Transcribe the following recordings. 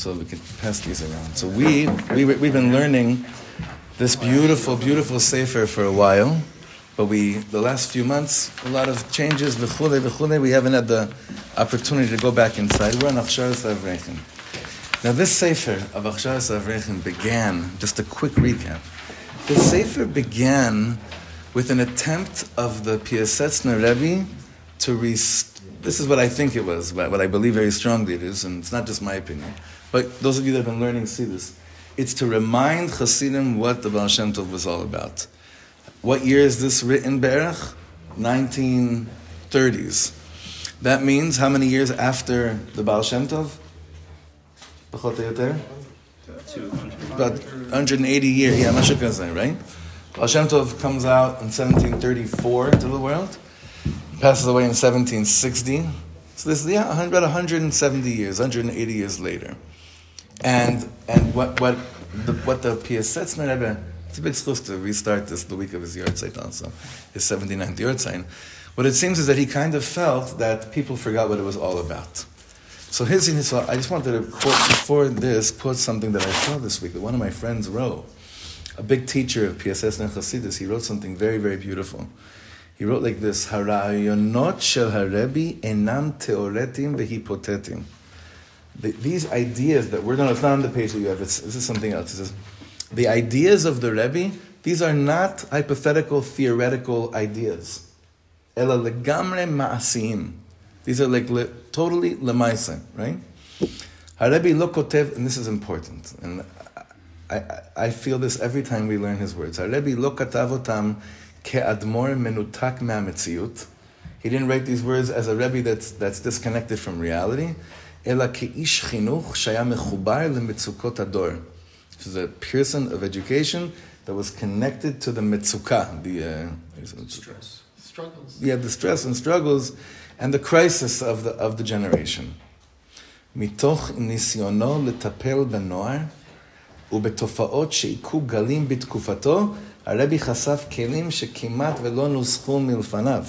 so we can pass these around. So we, we we've been learning this beautiful, beautiful sefer for a while, but we the last few months a lot of changes. V'chule v'chule. We haven't had the opportunity to go back inside. We're on Achsharas Avrechin. Now this sefer of Achsharas Avrechin began. Just a quick recap. The sefer began with an attempt of the Piasetzner Rebbe to restore this is what I think it was, what I believe very strongly it is, and it's not just my opinion. But those of you that have been learning see this. It's to remind Hasidim what the Baal Shem Tov was all about. What year is this written, Berach? 1930s. That means how many years after the Baal Shem Tov? About 180 years, yeah, Mashukazai, right? Baal Shem Tov comes out in 1734 to the world passes away in 1760. So this is yeah, about 170 years, 180 years later. And and what what the what the Piasetzner Rebbe, it's a big schus to restart this the week of his Yahrzeit also, his 79th Yahrzeit. What it seems is that he kind of felt that people forgot what it was all about. So his, so I just wanted to quote before this quote something that I saw this week that one of my friends wrote. A big teacher of Piasetzner Chassidus, he wrote something very, very beautiful. He wrote like this: Harayonot shel harebi enam teoretim vehipotetim. These ideas that we're going to, it's not on the page that you have, this is something else. It says, the ideas of the Rebbe, these are not hypothetical, theoretical ideas. Ela legamre ma'asim. These are like le, totally lemaisa, right? Harebi lo kotev, and this is important, and I, I, feel this every time we learn his words. Harebi lo katavotam ke'admor menutak me'ametziut. He didn't write these words as a Rebbe that's, that's disconnected from reality. Ela ke'ish chinuch shaya mechubar lemetzukot ador. This is a person of education that was connected to the metzukah, the uh, stress, struggles. Yeah, the stress and struggles, and the crisis of the of the generation. מתוך ניסיונו לטפל בנוער ובתופעות שהיכו גלים בתקופתו, הרבי חשף כלים שכמעט ולא נוסחו מלפניו.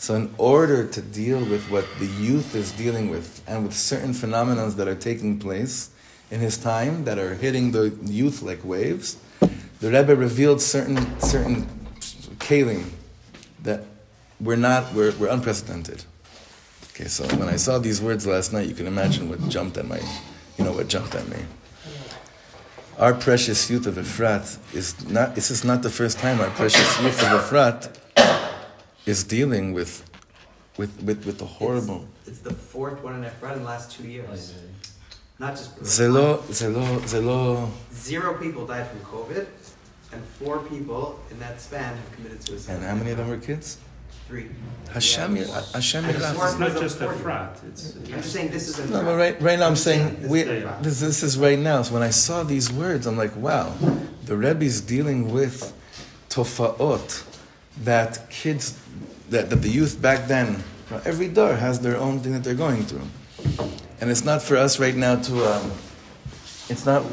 So in order to deal with what the youth is dealing with and with certain phenomena that are taking place in his time that are hitting the youth like waves, the Rebbe revealed certain certain kalim that were not were, were unprecedented. Okay, so when I saw these words last night, you can imagine what jumped at my, you know, what jumped at me. Our precious youth of Efrat is not, this is not the first time our precious youth of Efrat is dealing with, with, with, with the horrible. It's, it's, the fourth one in Efrat in the last two years. Not just. Zelo, zelo, zelo. Zero people died from COVID, and four people in that span have committed suicide. And how many of them were kids? Three. Hashem, yeah. Uh, Hashem It's not just Efrat. It's, I'm just saying this is a No, but right, right now I'm saying we, this, this is right now. So when I saw these words, I'm like, wow, the Rebbe is dealing with tofaot that kids, that, that the youth back then, every dor has their own thing that they're going through. And it's not for us right now to, um, it's not,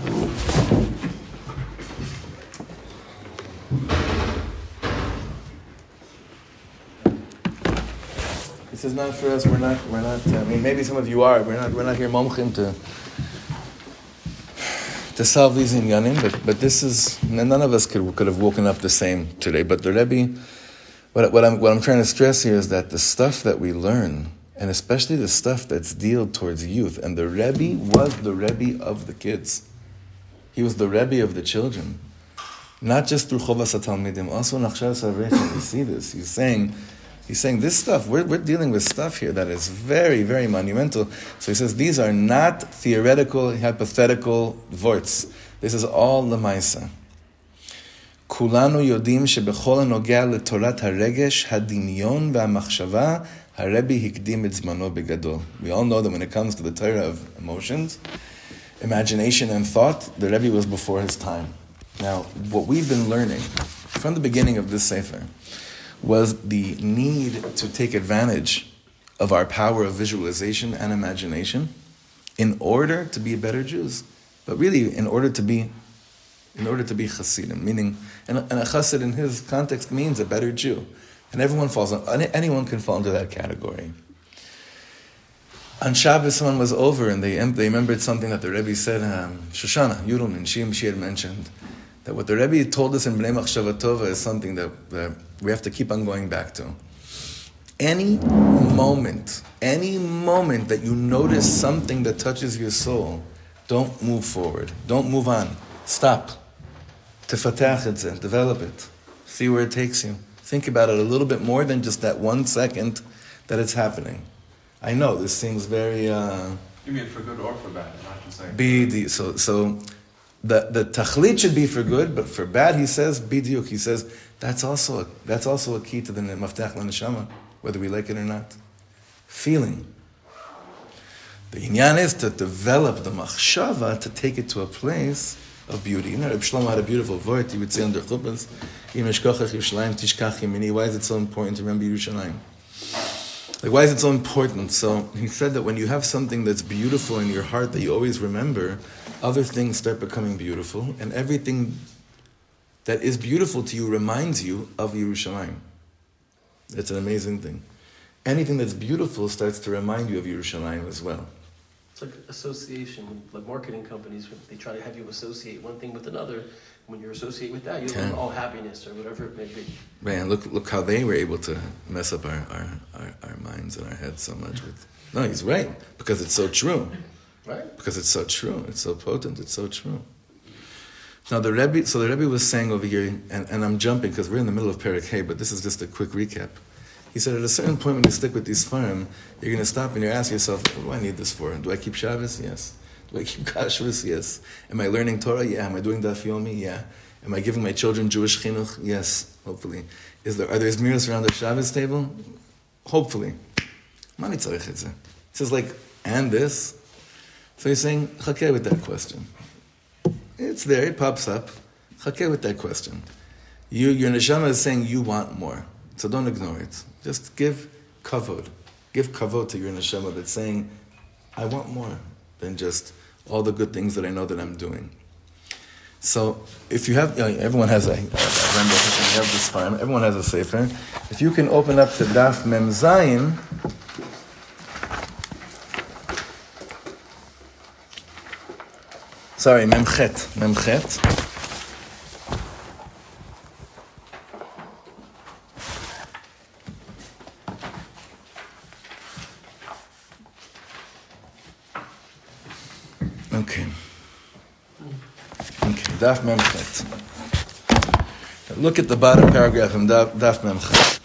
This is not for us. We're not. We're not. I mean, maybe some of you are. We're not. We're not here momchim to to solve these inyanim. But but this is none of us could could have woken up the same today. But the Rebbe, what what I'm what I'm trying to stress here is that the stuff that we learn, and especially the stuff that's dealt towards youth, and the Rebbe was the Rebbe of the kids. He was the Rebbe of the children. Not just through Chovas HaTalmidim, also in Achsharas Avrechin, we see this. He's saying He's saying this stuff, we're, we're dealing with stuff here that is very, very monumental. So he says these are not theoretical, hypothetical vorts. This is all lemaisa. כולנו יודעים שבכל הנוגע לתורת הרגש, הדמיון והמחשבה, הרבי הקדים את זמנו בגדול. We all know that when it comes to the Torah of emotions, imagination and thought, the Rebbe was before his time. Now, what we've been learning from the beginning of this Sefer, was the need to take advantage of our power of visualization and imagination in order to be better Jews. But really, in order to be in order to be Hasidim, meaning, and, and a Chassid in his context means a better Jew. And everyone falls on, anyone can fall into that category. on Shabbos, someone was over and they, they remembered something that the Rebbe said, um, Shoshana, Yudelman, she, she had mentioned, that what the Rebbe told us in Bnei Machshava Tova is something that, that we have to keep on going back to. Any moment, any moment that you notice something that touches your soul, don't move forward. Don't move on. Stop. Tefatach it, develop it. See where it takes you. Think about it a little bit more than just that one second that it's happening. I know this seems very. Uh, you mean for good or for bad? Not just saying. Bidi. So so, the the tachlit should be for good, but for bad, he says bidiuk. He says that's also a, that's also a key to the maftach l'neshama, whether we like it or not. Feeling. The inyan is to develop the machshava to take it to a place of beauty. You know, Reb Shlomo had a beautiful word. He would say under chuppahs, Why is it so important to remember Yerushalayim? Like, why is it so important? So he said that when you have something that's beautiful in your heart that you always remember, other things start becoming beautiful, and everything that is beautiful to you reminds you of Yerushalayim. It's an amazing thing. Anything that's beautiful starts to remind you of Yerushalayim as well. It's like association, like marketing companies, they try to have you associate one thing with another when you associate with that, you yeah. all happiness or whatever it may be. Man, look look how they were able to mess up our, our, our, our minds and our heads so much with No, he's right. Because it's so true. Right. Because it's so true. It's so potent, it's so true. Now the Rebbe so the Rebbe was saying over here, and, and I'm jumping because we're in the middle of Perik Hay, but this is just a quick recap. He said at a certain point when you stick with these farm, you're gonna stop and you ask yourself, what do I need this for? Do I keep Shabbos? Yes. Do I keep kashrus? Yes. Am I learning Torah? Yeah. Am I doing daf yomi? Yeah. Am I giving my children Jewish chinuch? Yes. Hopefully. Is there are there miras around the Shabbos table? Hopefully. He says like, and this. So he's saying, chakeh with that question. It's there. It pops up. Chakeh with that question. You, your neshama is saying you want more, so don't ignore it. Just give kavod. Give kavod to your neshama that's saying, I want more than just all the good things that I know that I'm doing. So if you have, you know, everyone has a, remember you have this farm, everyone has a sefer. If you can open up to Daf Mem Zayin, sorry, Memchet, Memchet. Daf Memchet. Look at the bottom paragraph in Daf, Memchet.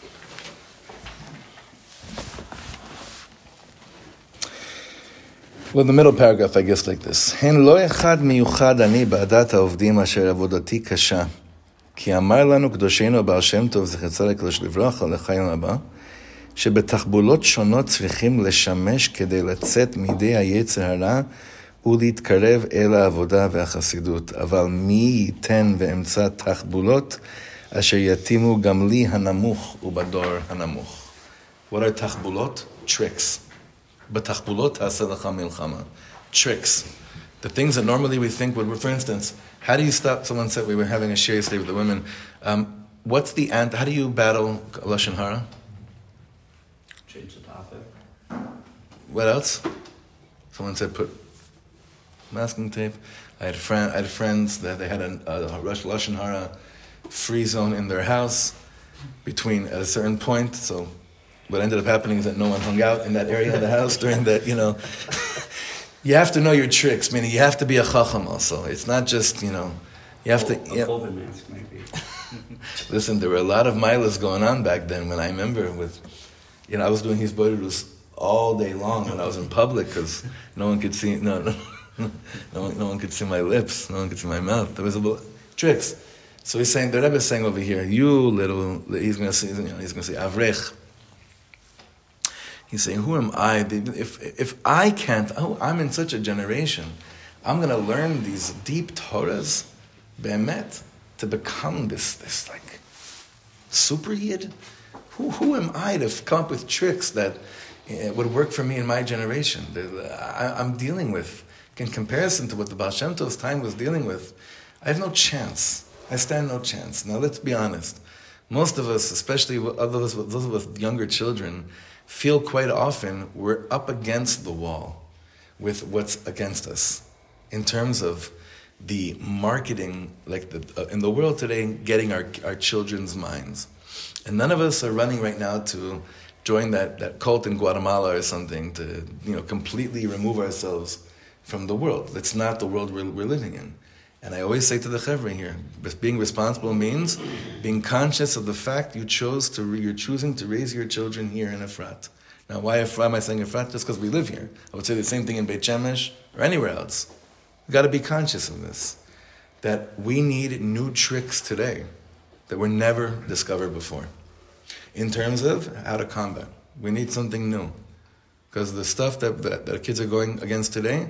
Well, the middle paragraph, I guess, like this. הן לא אחד מיוחד אני בעדת העובדים אשר עבודתי קשה. כי אמר לנו קדושנו הבעל שם טוב, זכר צדק לברכה, לחיים הבא, שבתחבולות שונות צריכים לשמש כדי לצאת מידי היצר הרע ולהתקרב אל העבודה והחסידות, אבל מי ייתן ואמצא תחבולות אשר יתאימו גם לי הנמוך ובדור הנמוך. What are תחבולות? Tricks. בתחבולות תעשה לך מלחמה. Tricks. The things that normally we think would, for instance, how do you stop? Someone said we were having a share day with the women. Um, what's the ant? How do you battle lashon hara? Change the topic. What else? Someone said put masking tape. I had, friend, I had friends that they had a, a Rosh Lashon Hara free zone in their house between at a certain point. So what ended up happening is that no one hung out in that area of the house during that, you know. you have to know your tricks, meaning you have to be a chacham also. It's not just, you know, you have to. A COVID mask, maybe. Listen, there were a lot of milas going on back then when I remember with, you know, I was doing hisbodedus all day long when I was in public because no one could see, no, no no, one, no one could see my lips. No one could see my mouth. There was a tricks. So he's saying the Rebbe is saying over here, you little. He's going to say, you know, he's going to say avrech. He's saying, who am I? If if I can't, oh, I'm in such a generation. I'm going to learn these deep Torahs, be'emet, to become this this like super yid. Who who am I to come up with tricks that uh, would work for me in my generation? I, I'm dealing with in comparison to what the Baal Shem Tov's time was dealing with, I have no chance. I stand no chance. Now let's be honest. Most of us, especially those of us, us younger children, feel quite often we're up against the wall with what's against us in terms of the marketing, like the, uh, in the world today, getting our, our children's minds. And none of us are running right now to join that, that cult in Guatemala or something to you know completely remove ourselves from the world. That's not the world we're, we're living in. And I always say to the chevra here, being responsible means being conscious of the fact you chose to, you're choosing to raise your children here in Efrat. Now, why, Efrat, am I saying Efrat? Just because we live here. I would say the same thing in Beit Shemesh or anywhere else. We've got to be conscious of this. That we need new tricks today that were never discovered before. In terms of how to combat. We need something new. Because the stuff that, that, that kids are going against today,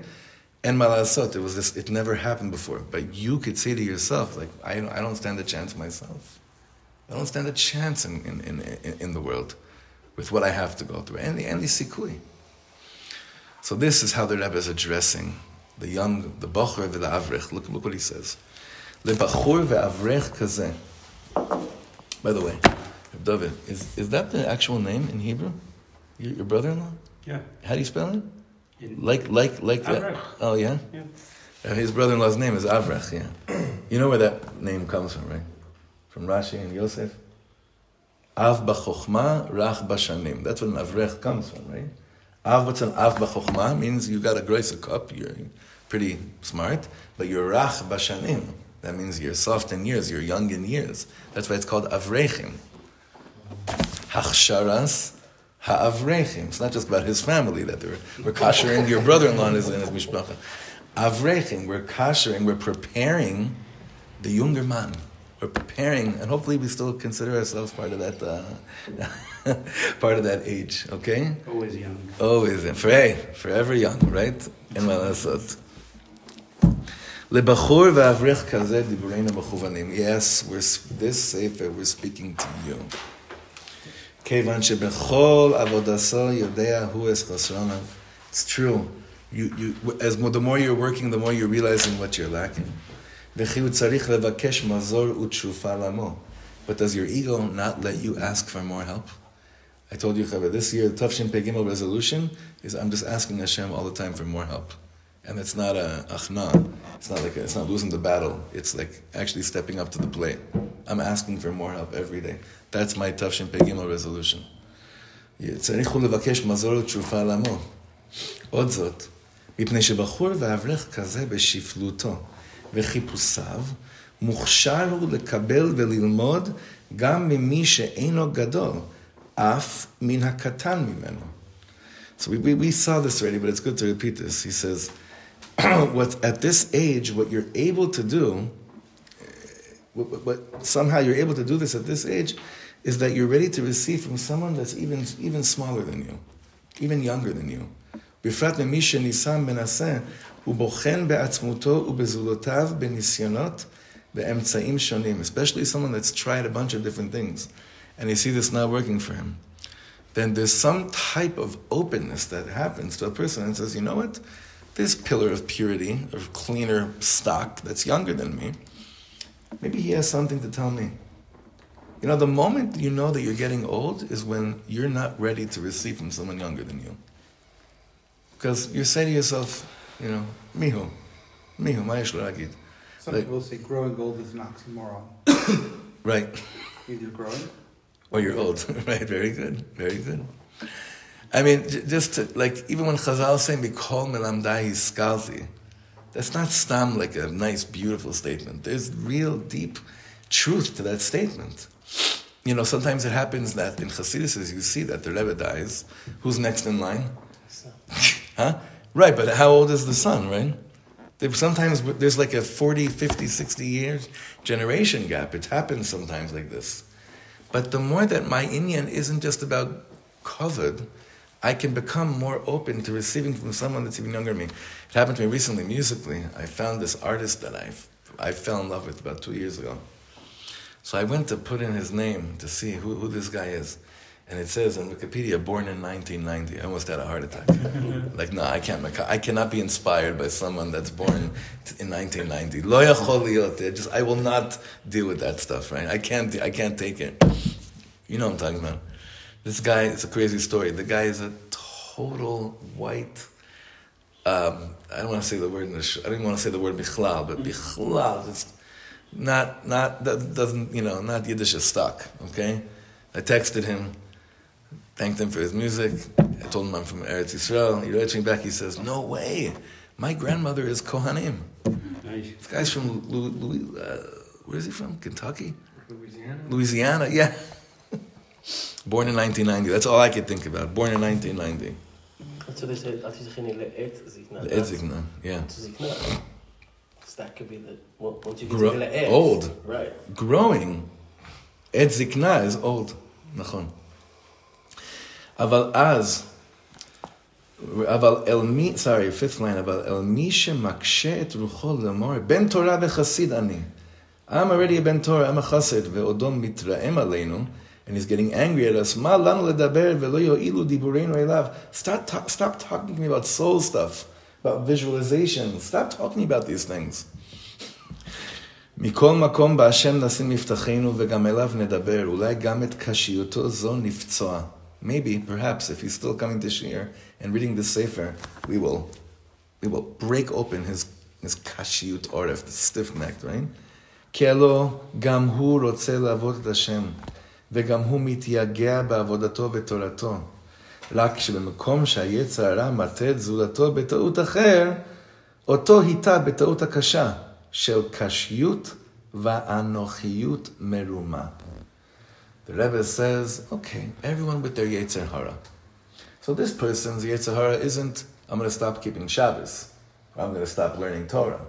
and malasot, it was this, it never happened before. But you could say to yourself, like, I, I don't stand a chance myself. I don't stand a chance in, in, in, in the world with what I have to go through. And the, and the sikui. So this is how the Rebbe is addressing the young, the Bachur the Avrech. Look, look what he says. Le Bachur ve'avrech kazeh. By the way, David, is, is that the actual name in Hebrew? Your, your brother-in-law? Yeah. How do you spell it? Like, like, like that. Oh, yeah? Yeah. His brother-in-law's name is Avrech, yeah. you know where that name comes from, right? From Rashi and Yosef? Av b'chokhma, rach b'shanim. That's what an Avrech comes from, right? Av, what's an Av b'chokhma? Means you got a grace of cup, you're pretty smart, but you're rach b'shanim. That means you're soft in years, you're young in years. That's why it's called Avrechim. Hachsharas, Ha'avrechim. It's not just about his family that they're, we're kashering your brother-in-law in his, in his mishpacha. Avrechim, we're kashering, we're preparing the younger man. We're preparing, and hopefully we still consider ourselves part of that, uh, part of that age. Okay? Always young. Always, for, forever young, right? In Malasot. Lebachur v'avrech kazeh dibureinu mechuvanim. Yes, we're, this sefer, we're speaking to you. כיוון שבכל עבודתו יודע הוא It's true. You, you, as, the more you're working, the more you're realizing what you're lacking. וכי הוא צריך לבקש מזור ותשופה לעמו. But does your ego not let you ask for more help? I told you, Chavah, this year the Tav Shin Pei Gimel resolution is I'm just asking Hashem all the time for more help. And it's not a achna. It's not like a, it's not losing the battle. It's like actually stepping up to the plate. I'm asking for more help every day. That's my Tafshin Pegimel resolution. צריך הוא לבקש מזור ותשופה לעמו. עוד זאת, מפני שבחור ואברך כזה בשפלותו וחיפושיו, מוכשר הוא לקבל וללמוד גם ממי שאינו גדול, אף מן הקטן ממנו. So we, we, we saw this already, but it's good to repeat this. He says, what, at this age, what you're able to do, what, what, somehow you're able to do this at this age, is that you're ready to receive from someone that's even, even smaller than you, even younger than you. בפרט ממי שניסה מנסה, הוא בוחן בעצמותו ובזולותיו בניסיונות באמצעים שונים, especially someone that's tried a bunch of different things, and you see this not working for him. Then there's some type of openness that happens to a person and says, you know what? This pillar of purity, of cleaner stock that's younger than me, maybe he has something to tell me. You know, the moment you know that you're getting old is when you're not ready to receive from someone younger than you. Because you say to yourself, you know, mihu, mihu, ma'esh Some like, people say growing old is an oxymoron. right. Either growing or you're old. right, very good, very good. I mean, j- just to, like, even when Chazal say, Mikol melamdai skalti, that's not stam like a nice, beautiful statement. There's real deep truth to that statement. You know, sometimes it happens that in Hasidus, you see that the Rebbe dies. Who's next in line? huh? Right, but how old is the son, right? Sometimes there's like a 40, 50, 60 years generation gap. It happens sometimes like this. But the more that my Inyan isn't just about covered, I can become more open to receiving from someone that's even younger than me. It happened to me recently, musically. I found this artist that I I fell in love with about two years ago. So I went to put in his name to see who, who this guy is. And it says on Wikipedia, born in 1990. I almost had a heart attack. like, no, I can't. I cannot be inspired by someone that's born in 1990. Lo Just, I will not deal with that stuff, right? I can't. I can't take it. You know what I'm talking about. This guy, it's a crazy story. The guy is a total white. Um, I don't want to say the word in the sh- I didn't want to say the word bichlal, but bichlal not not that doesn't you know not Yiddish is stuck. Okay, I texted him, thanked him for his music. I told him I'm from Eretz Yisrael. He writes me back. He says, "No way, my grandmother is Kohanim. Nice. This guy's from Louis, Louis uh, where is he from? Kentucky, Louisiana. Louisiana. Yeah." Born in 1990. That's all I could think about. Born in 1990. That's what they say, als je zich in le'et zikna. The Edzigna, yeah. Zikna. So that could be the, well, once you get Gro- to le'et. old. Right. growing. עת זקנה is old, נכון. אבל אז, אבל אל מי, sorry, fifth line, אבל אל מי שמקשה את רוחו לאמור, בן תורה וחסיד אני. I'm already a בן תורה, I'm a חסיד, ועודו מתרעם עלינו, and he's getting angry at us, מה לנו לדבר ולא יועילו דיבורינו אליו? Stop, ta- stop talking to me about soul stuff, about visualization, stop talking about these things. מכל מקום בהשם נשים מבטחנו וגם אליו נדבר, אולי גם את קשיותו זו נפצוע. Maybe, perhaps, if he's still coming to Shir and reading the Sefer, we will, we will break open his, his קשיות עורף, the stiff neck, right? כי הלא גם הוא רוצה לעבוד את השם, וגם הוא מתייגע בעבודתו ותורתו. רק שבמקום שהיצר הרע מטה את זולתו בטעות אחר, אותו היטה בטעות הקשה של קשיות ואנוכיות מרומה. The Rebbe says, okay, everyone with their Yetzer Hara. So this person's Yetzer Hara isn't, I'm going to stop keeping Shabbos, or I'm going to stop learning Torah.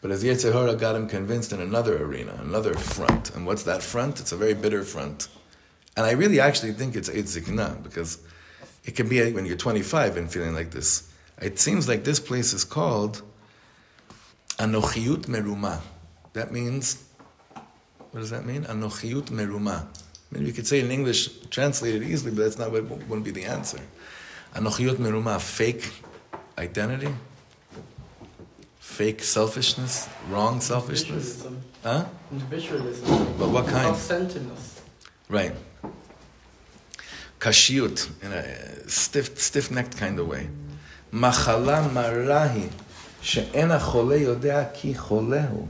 But his Yetzer Hara got him convinced in another arena, another front. And what's that front? It's a very bitter front. And I really actually think it's Eid Zikna, because it can be when you're 25 and feeling like this. It seems like this place is called Anochiyut Meruma. That means, what does that mean? Anochiyut Meruma. Maybe you could say in English, translate it easily, but that's not what wouldn't be the answer. Anochiyut Meruma, fake identity, fake selfishness, wrong selfishness. Individualism. Huh? Individualism. But what kind? Self-centeredness. Right Kashiyut, in a stiff, stiff-necked kind of way. מחלה מרה היא, שאין החולה יודע כי חולה הוא.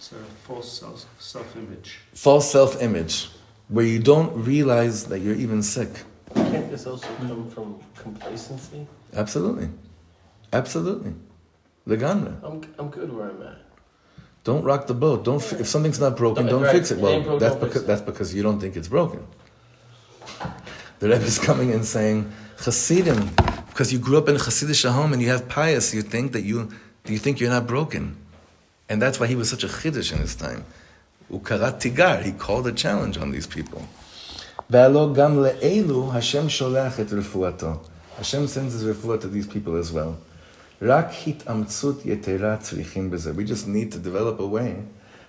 It's a false self, self-image. False self-image, where you don't realize that you're even sick. Can't this also come from complacency? Absolutely. Absolutely. Legamre. I'm, I'm good where I'm at. Don't rock the boat. Don't fi- if something's not broken, Don't- don't right. fix it. It Well, ain't broke, that's don't fix because it. that's because you don't think it's broken. The Rebbe is coming and saying, Hasidim, because you grew up in a Hasidic home and you have pious, you think that you, you think you're not broken. And that's why he was such a Chiddush in his time. Ukarat tigar, he called a challenge on these people. Gam le'elu Hashem sholach et refuato. Hashem sends his refuah to these people as well. Rak yetera. We just need to develop a way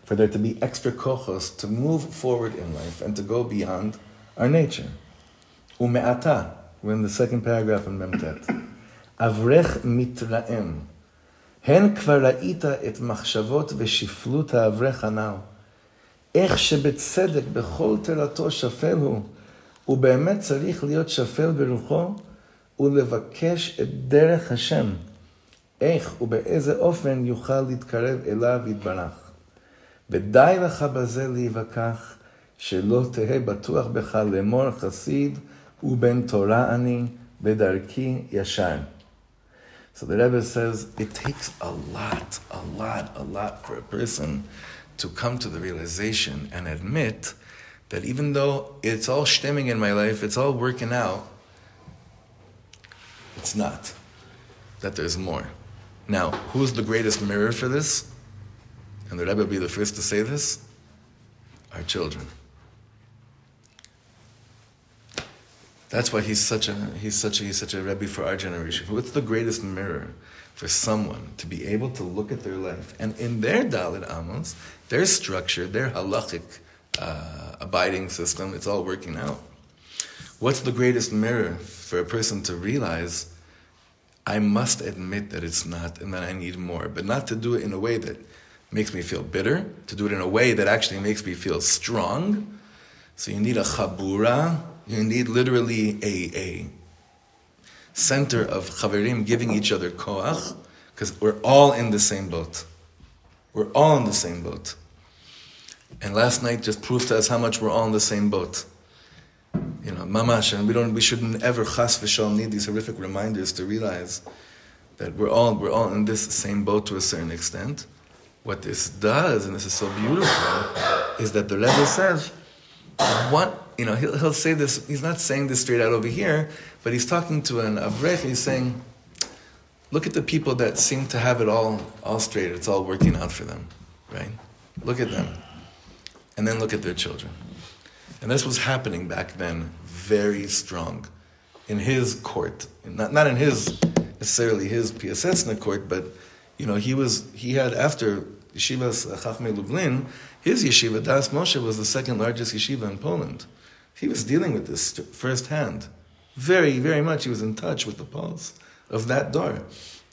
for there to be extra kochos to move forward in life and to go beyond our nature. ומעתה, we're in the second paragraph in ממתת. אברך מתרעם. הן כבר ראית את מחשבות ושפלות האברך הנ"ל. איך שבצדק בכל תורתו שפל הוא, הוא באמת צריך להיות שפל ברוחו ולבקש את דרך השם. איך ובאיזה אופן יוכל להתקרב אליו יתברך. ודי לך בזה להיווכח, שלא תהא בטוח בך לאמור חסיד Uben Torah ani bedarki yashan. So the Rebbe says it takes a lot, a lot, a lot for a person to come to the realization and admit that even though it's all stemming in my life, it's all working out, it's not. That there's more. Now, who's the greatest mirror for this? And the Rebbe be the first to say this? Our children. That's why he's such a he's such a he's such a Rebbe for our generation. What's the greatest mirror for someone to be able to look at their life and in their Daled Amos, their structure, their halachic uh, abiding system, it's all working out. What's the greatest mirror for a person to realize? I must admit that it's not, and that I need more, but not to do it in a way that makes me feel bitter. To do it in a way that actually makes me feel strong. So you need a chabura You need literally a, a center of chaverim giving each other koach, because we're all in the same boat. We're all in the same boat. And last night just proved to us how much we're all in the same boat. You know, mamash, and we don't, we shouldn't ever chas v'shal need these horrific reminders to realize that we're all, we're all in this same boat to a certain extent. What this does, and this is so beautiful, is that the Rebbe says, what, you know, he'll, he'll say this, he's not saying this straight out over here, but he's talking to an Avrech, he's saying, look at the people that seem to have it all, all straight, it's all working out for them, right? Look at them. And then look at their children. And this was happening back then very strong in his court, not, not in his necessarily his Piaseczna court, but you know he was he had after yeshivas Chachmei Lublin, his yeshiva Das Moshe was the second largest yeshiva in Poland. He was dealing with this firsthand, very very much. He was in touch with the pulse of that dor,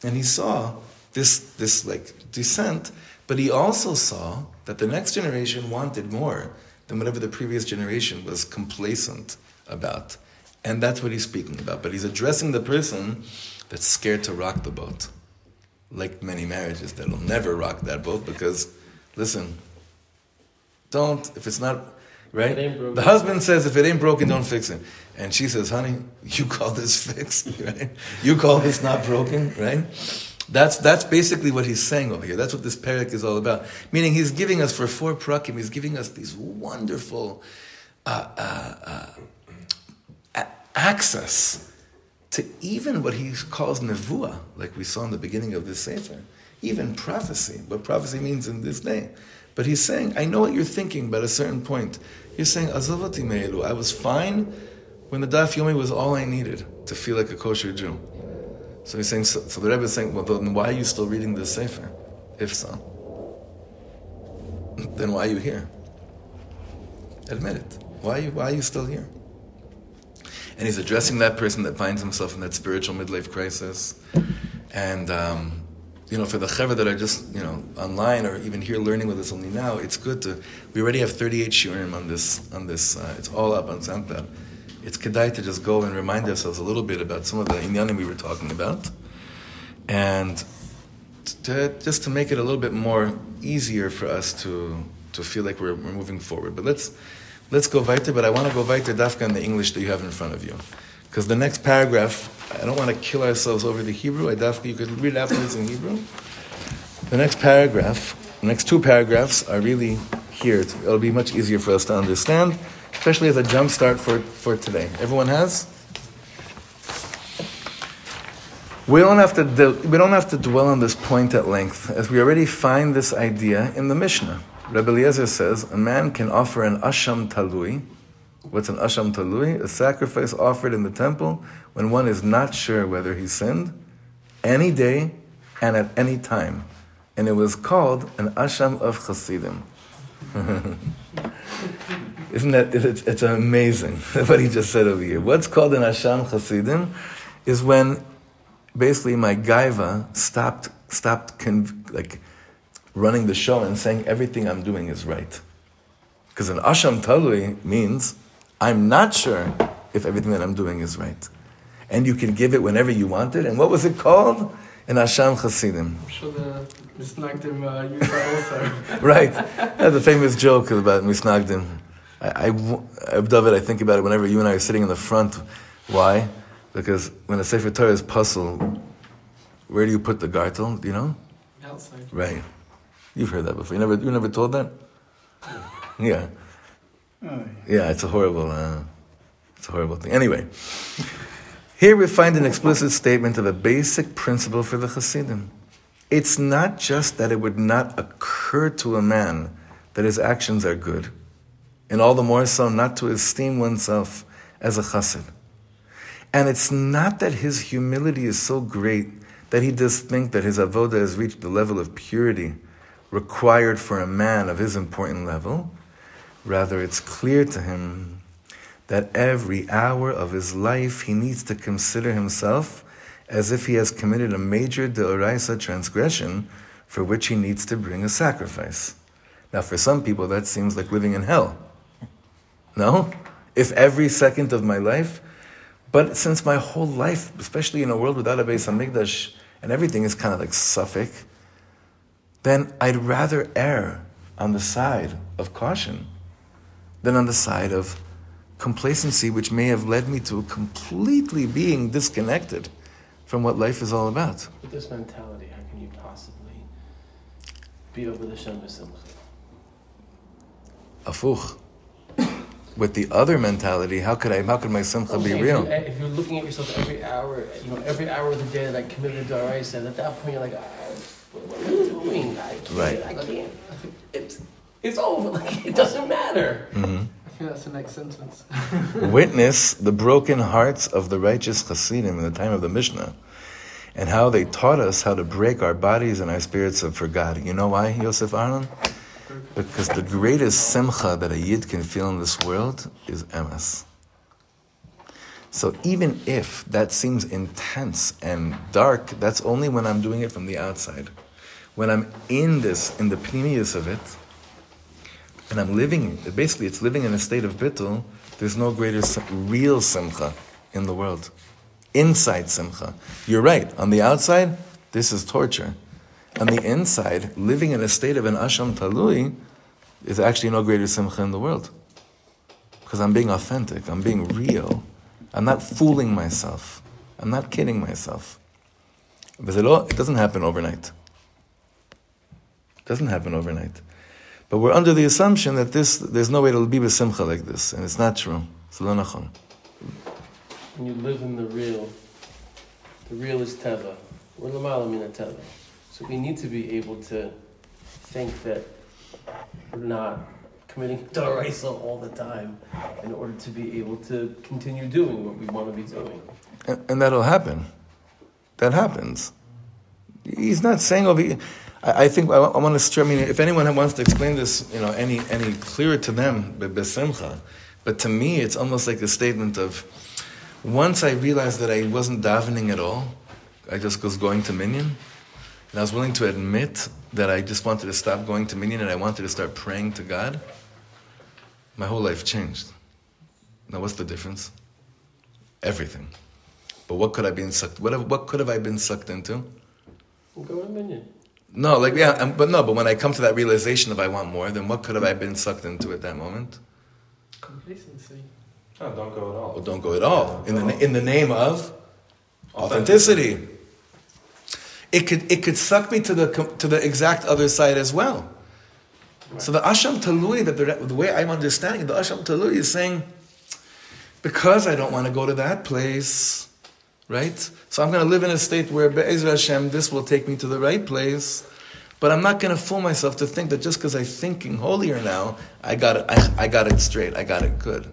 and he saw this this like descent. But he also saw that the next generation wanted more than whatever the previous generation was complacent about. And that's what he's speaking about. But he's addressing the person that's scared to rock the boat. Like many marriages that'll never rock that boat because, listen, don't, if it's not, right? The husband says, if it ain't broken, don't fix it. And she says, honey, you call this fixed, right? You call this not broken, right? That's, that's basically what he's saying over here. That's what this parak is all about. Meaning he's giving us, for four prakim, he's giving us these wonderful uh, uh, uh, access to even what he calls nevuah, like we saw in the beginning of this sefer, even prophecy, what prophecy means in this day. But he's saying, I know what you're thinking, but at a certain point, you're saying, Azavati me'elu, I was fine when the daf yomi was all I needed to feel like a kosher Jew. So he's saying, so, so the Rebbe is saying, well, then why are you still reading this Sefer? If so. Then why are you here? Admit it. Why are you, why are you still here? And he's addressing that person that finds himself in that spiritual midlife crisis. And, um, you know, for the chevra that are just, you know, online or even here learning with us only now, it's good to, we already have 38 shiurim on this, on this, uh, it's all up on SoundCloud it's kedai to just go and remind ourselves a little bit about some of the inyanim we were talking about, and to, just to make it a little bit more easier for us to to feel like we're, we're moving forward. But let's let's go weiter. But I want to go weiter dafka in the English that you have in front of you, because the next paragraph. I don't want to kill ourselves over the Hebrew. I dafka you could read afterwards in Hebrew. The next paragraph, the next two paragraphs are really here. It'll be much easier for us to understand especially as a jump start for, for today. Everyone has? We don't, have to de- we don't have to dwell on this point at length, as we already find this idea in the Mishnah. Rabbi Eliezer says a man can offer an asham talui. What's an asham talui? A sacrifice offered in the temple when one is not sure whether he sinned, any day and at any time. And it was called an asham of chassidim. Isn't that, it's, it's amazing what he just said over here. What's called an Asham Chasidim is when basically my gaiva stopped, stopped con- like running the show and saying everything I'm doing is right. Because an Asham Talui means I'm not sure if everything that I'm doing is right. And you can give it whenever you want it. And what was it called? An Asham Chasidim. I'm sure the Misnagdim uh, use that also. right. That's the famous joke about Misnagdim. I, I, David, I think about it whenever you and I are sitting in the front. Why? Because when a Sefer Torah is puzzled, where do you put the gartel? Do you know? Outside. Right. You've heard that before. You never, you never told that? Yeah. Oh, Yeah, it's a horrible, uh, it's a horrible thing. Anyway, here we find an explicit statement of a basic principle for the Hasidim. It's not just that it would not occur to a man that his actions are good and all the more so not to esteem oneself as a chassid. And it's not that his humility is so great that he does think that his avoda has reached the level of purity required for a man of his important level. Rather, it's clear to him that every hour of his life he needs to consider himself as if he has committed a major deoraisa transgression for which he needs to bring a sacrifice. Now, for some people, that seems like living in hell. No? If every second of my life, but since my whole life, especially in a world without a Beis Hamikdash, and everything is kind of like safek, then I'd rather err on the side of caution than on the side of complacency, which may have led me to completely being disconnected from what life is all about. With this mentality, how can you possibly be over the Shem? Afuch. With the other mentality, how could I? How could my simcha be Okay, real? If, you, if you're looking at yourself every hour, you know, every hour of the day that I committed to Daraisa, at that point you're like, ah, what, what am I doing? I can't. Right. I can't. It's it's over. Like it doesn't matter. hmm I think that's the next sentence. Witness the broken hearts of the righteous Hasidim in the time of the Mishnah, and how they taught us how to break our bodies and our spirits up for God. You know why, Yosef Aaron? Because the greatest simcha that a yid can feel in this world is emes. So even if that seems intense and dark, that's only when I'm doing it from the outside. When I'm in this, in the pnimius of it, and I'm living, basically it's living in a state of bittul, there's no greater real simcha in the world. Inside simcha. You're right, on the outside, this is torture. On the inside, living in a state of an asham talui is actually no greater simcha in the world. Because I'm being authentic, I'm being real. I'm not fooling myself. I'm not kidding myself. But it doesn't happen overnight. It doesn't happen overnight. But we're under the assumption that this, there's no way to be b'simcha like this, and it's not true. It's lo nachon. When you live in the real, the real is teva. We're lamala min teva. So we need to be able to think that we're not committing daraisa all the time in order to be able to continue doing what we want to be doing. And, and that'll happen. That happens. He's not saying over here. I, I think I, want to. I mean, if anyone wants to explain this, you know, any any clearer to them, be- besimcha. But to me, it's almost like a statement of once I realized that I wasn't davening at all, I just was going to minyan, and I was willing to admit that I just wanted to stop going to minyan and I wanted to start praying to God. My whole life changed. Now, what's the difference? Everything. But what could I been sucked? What, have, what could have I been sucked into? Go to minyan. No, like yeah, um, but no. But when I come to that realization of I want more, then what could have I been sucked into at that moment? Complacency. No, don't go at all. Well, don't go at all in the na- in the name of authenticity. It could it could suck me to the to the exact other side as well. So the asham talui that the, the way I'm understanding it, the asham talui is saying because I don't want to go to that place, right? So I'm going to live in a state where Be'ezra Hashem, this will take me to the right place. But I'm not going to fool myself to think that just because I'm thinking holier now, I got it. I, I got it straight. I got it good.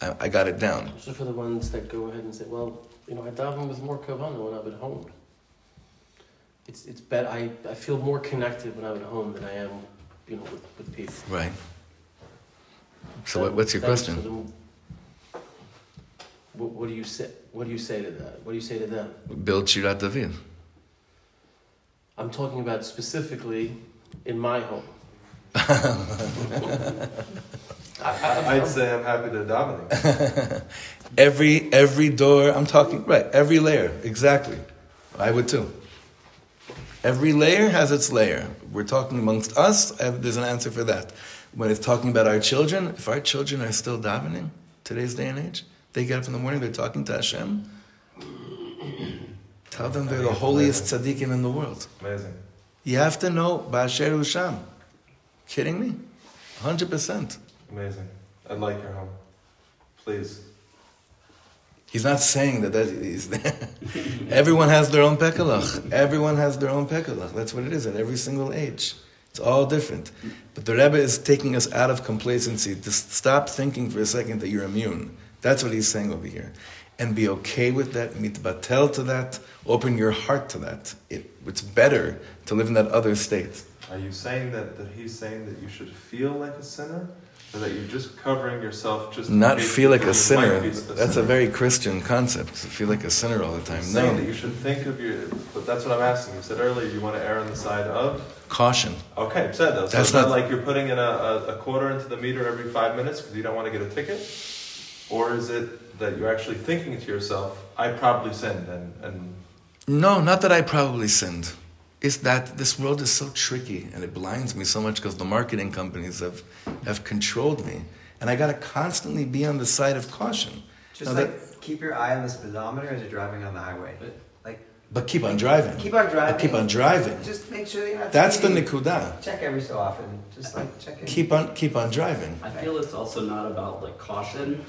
I, I got it down. So for the ones that go ahead and say, well, you know, I daven with more kavanah when I'm at home. It's it's better. I, I feel more connected when I'm at home than I am, you know, with, with people. Right. So what, what's your question? So then what, what do you say? What do you say to that? What do you say to them? Build Shirat David. I'm talking about specifically in my home. I, I, I'd say I'm happy to davening. every every door. I'm talking right. Every layer. Exactly. I would too. Every layer has its layer. We're talking amongst us. There's an answer for that. When it's talking about our children, if our children are still davening today's day and age, they get up in the morning, they're talking to Hashem. Tell them they're the holiest tzaddikim in the world. Amazing. You have to know Ba'asher Usham. Kidding me? 100%. Amazing. I'd like your home. Please. He's not saying that that is. Everyone has their own pekalach. Everyone has their own pekalach. That's what it is at every single age. It's all different. But the Rebbe is taking us out of complacency. to stop thinking for a second that you're immune. That's what he's saying over here. And be okay with that, mitbatel to that, open your heart to that. It, it's better to live in that other state. Are you saying that, that he's saying that you should feel like a sinner? Or that you're just covering yourself just Not feel like a sinner. be That's a very Christian concept, to feel like a sinner all the time. I'm saying that No. you should think of your. But that's what I'm asking. You said earlier you want to err on the side of. Caution. Okay, I said that. So That's it's not not- like you're putting in a, a, a quarter into the meter every five minutes because you don't want to get a ticket. Or is it that you're actually thinking to yourself, I probably sinned and, and No, not that I probably sinned. It's that this world is so tricky and it blinds me so much because the marketing companies have, have controlled me. And I got to constantly be on the side of caution. Just Now like that- keep your eye on the speedometer as you're driving on the highway. Like but keep on driving. keep on driving. But keep on driving. Just make sure you're not. That's the speeding. nikuda. Check every so often. Just like check It. Keep on, keep on driving. I feel it's also not about like caution.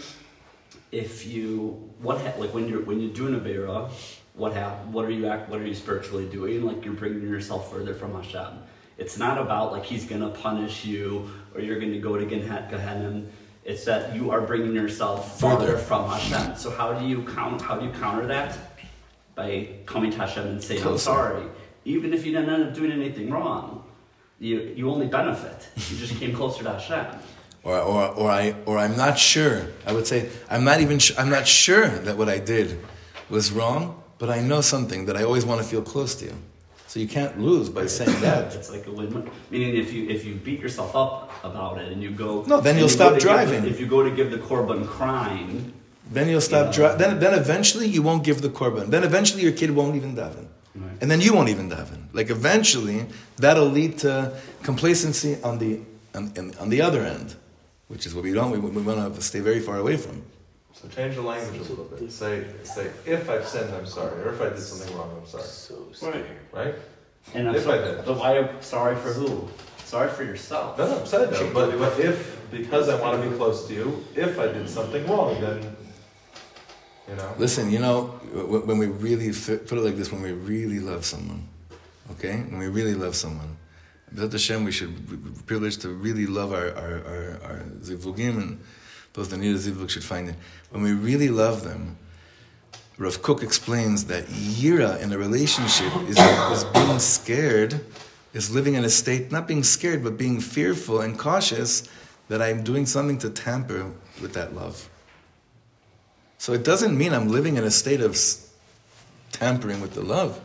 If you what ha- like when you're when you're doing aveira, what hap- What are you act? What are you spiritually doing? Like you're bringing yourself further from Hashem. It's not about like He's gonna punish you or you're gonna go to Gehenna. It's that you are bringing yourself farther Further. from Hashem. So how do you count? How do you counter that? By coming to Hashem and saying, "I'm sorry," even if you didn't end up doing anything wrong. You you only benefit. You just came closer to Hashem. Or, or, or, I, or I'm not sure. I would say, I'm not even sh- I'm not sure that what I did was wrong, but I know something that I always want to feel close to you. So you can't lose by saying that. It's like a win-win. Meaning, if you if you beat yourself up about it and you go, No, then you'll you stop to give driving. if you go to give the korban crying, Then you'll stop. Yeah. Dri- then, then eventually you won't give the korban. Then eventually your kid won't even daven, Right. and then you won't even daven. Like eventually that'll lead to complacency on the on, on the other end, which is what we don't. We, we want to stay very far away from. so change the language a little bit. Say, say, if I've sinned, I'm sorry. Or if I did something wrong, I'm sorry. So Right. Right? and I'm If so, I did. but why? Sorry for who? Sorry for yourself. No, no, I'm saying that. But, but if, because I want to be close to you, if I did something wrong, then, you know. Listen, you know, when we really put it like this, when we really love someone, okay, when we really love someone, B'ezrat Hashem, we should be privileged to really love our our, our, our zivugim, and those that need a zivug should find it. When we really love them, Rav Kook explains that yira in a relationship is, is being scared, is living in a state, not being scared, but being fearful and cautious that I'm doing something to tamper with that love. So it doesn't mean I'm living in a state of tampering with the love.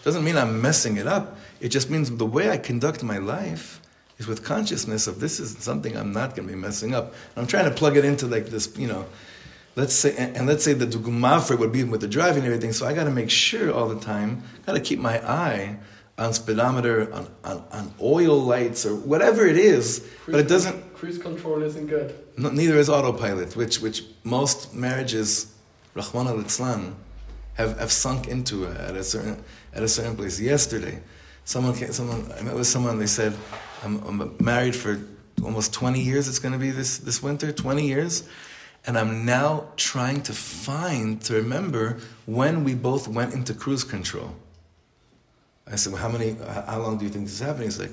It doesn't mean I'm messing it up. It just means the way I conduct my life is with consciousness of this is something I'm not going to be messing up. I'm trying to plug it into like this, you know, let's say, and, let's say the dugma for would be with the driving and everything. So I got to make sure all the time, got to keep my eye on speedometer, on, on, on oil lights or whatever it is, but it doesn't, Cruise control isn't good. no, neither is autopilot, which which most marriages, Rachmana litzlan, have, have sunk into at a certain at a certain place. Yesterday, someone came, someone I met with someone. They said, "I'm, I'm married for almost 20 years. It's going to be this this winter, 20 years." And I'm now trying to find, to remember when we both went into cruise control. I said, well, how many, how long do you think this is happening? He's like,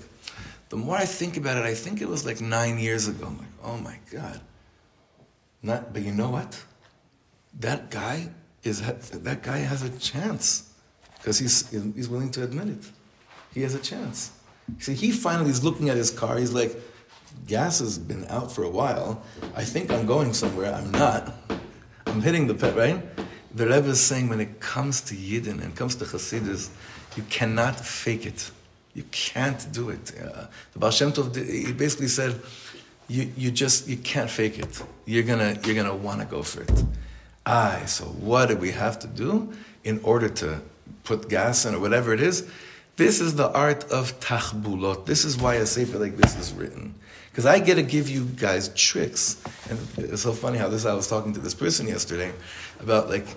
the more I think about it, I think it was like nine years ago. I'm like, oh my God. Not, but you know what? That guy is, that guy has a chance because he's, he's willing to admit it. He has a chance. See, he finally is looking at his car. He's like, gas has been out for a while. I think I'm going somewhere. I'm not. I'm hitting the pet, right? The Rebbe is saying when it comes to Yidden and comes to Hasidus, you cannot fake it. You can't do it. Uh, the Baal Shem Tov, he basically said, you, you just, you can't fake it. You're gonna, you're gonna wanna go for it. Aye, so what do we have to do in order to put gas in or whatever it is? This is the art of tachbulot. This is why a sefer like this is written. Because I get to give you guys tricks. And it's so funny how this, I was talking to this person yesterday about like,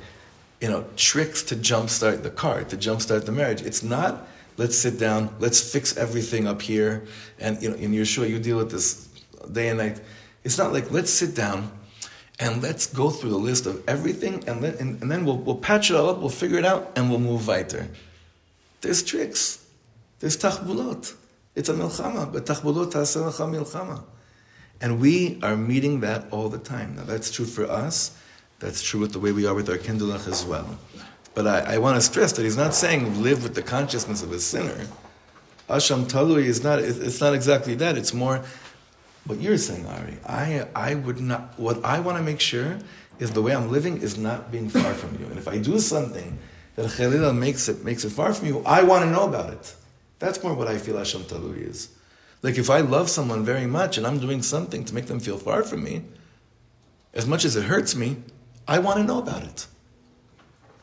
you know, tricks to jumpstart the car, to jumpstart the marriage. It's not, let's sit down, let's fix everything up here. And, you know, in show, you deal with this day and night. It's not like, let's sit down and let's go through the list of everything and, let, and, and then we'll, we'll patch it all up, we'll figure it out, and we'll move weiter. There's tricks. There's tachbulot. It's a milchama, but tachbulot ta'aseh lecha milchama. And we are meeting that all the time. Now that's true for us. That's true with the way we are with our kindlech as well. But I, I want to stress that he's not saying live with the consciousness of a sinner. Asham talui is not, it's not exactly that. It's more what you're saying, Ari. I, I would not, what I want to make sure is the way I'm living is not being far from you. And if I do something that Khalila makes it, makes it far from you, I want to know about it. That's more what I feel Asham Talui is. Like if I love someone very much and I'm doing something to make them feel far from me, as much as it hurts me, I want to know about it.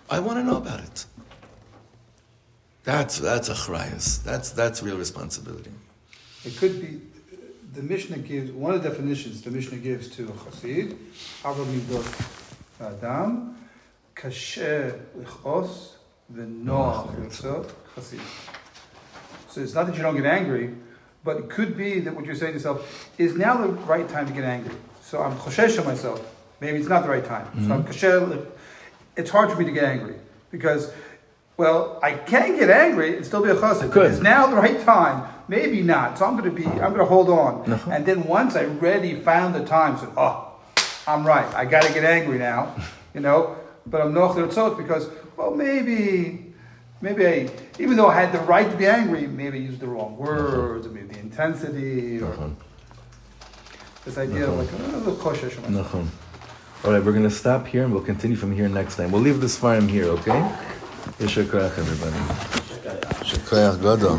I want to know about it. That's that's achrayas. That's that's real responsibility. It could be, the Mishnah gives, one of the definitions the Mishnah gives to a chassid, adam, kasher lichos, v'noach. So it's not that you don't get angry, but it could be that what you're saying to yourself, is now the right time to get angry? So I'm choshesh myself. Maybe it's not the right time. So I'm kasher, it's hard for me to get angry because well, I can get angry and still be a chassid. Is now the right time? Maybe not. So I'm going to be. I'm going to hold on. Uh-huh. And then once I really found the time, said, "Oh, I'm right. I got to get angry now." You know. But I'm noch tzot because well maybe, maybe I even though I had the right to be angry, maybe I used the wrong words or maybe the intensity or Nachon. this idea of like oh, the kosher. Nachon. All right, we're going to stop here and we'll continue from here next time. We'll leave this farm here, okay? Yasher Koach, everybody. Shekoyach Gadol.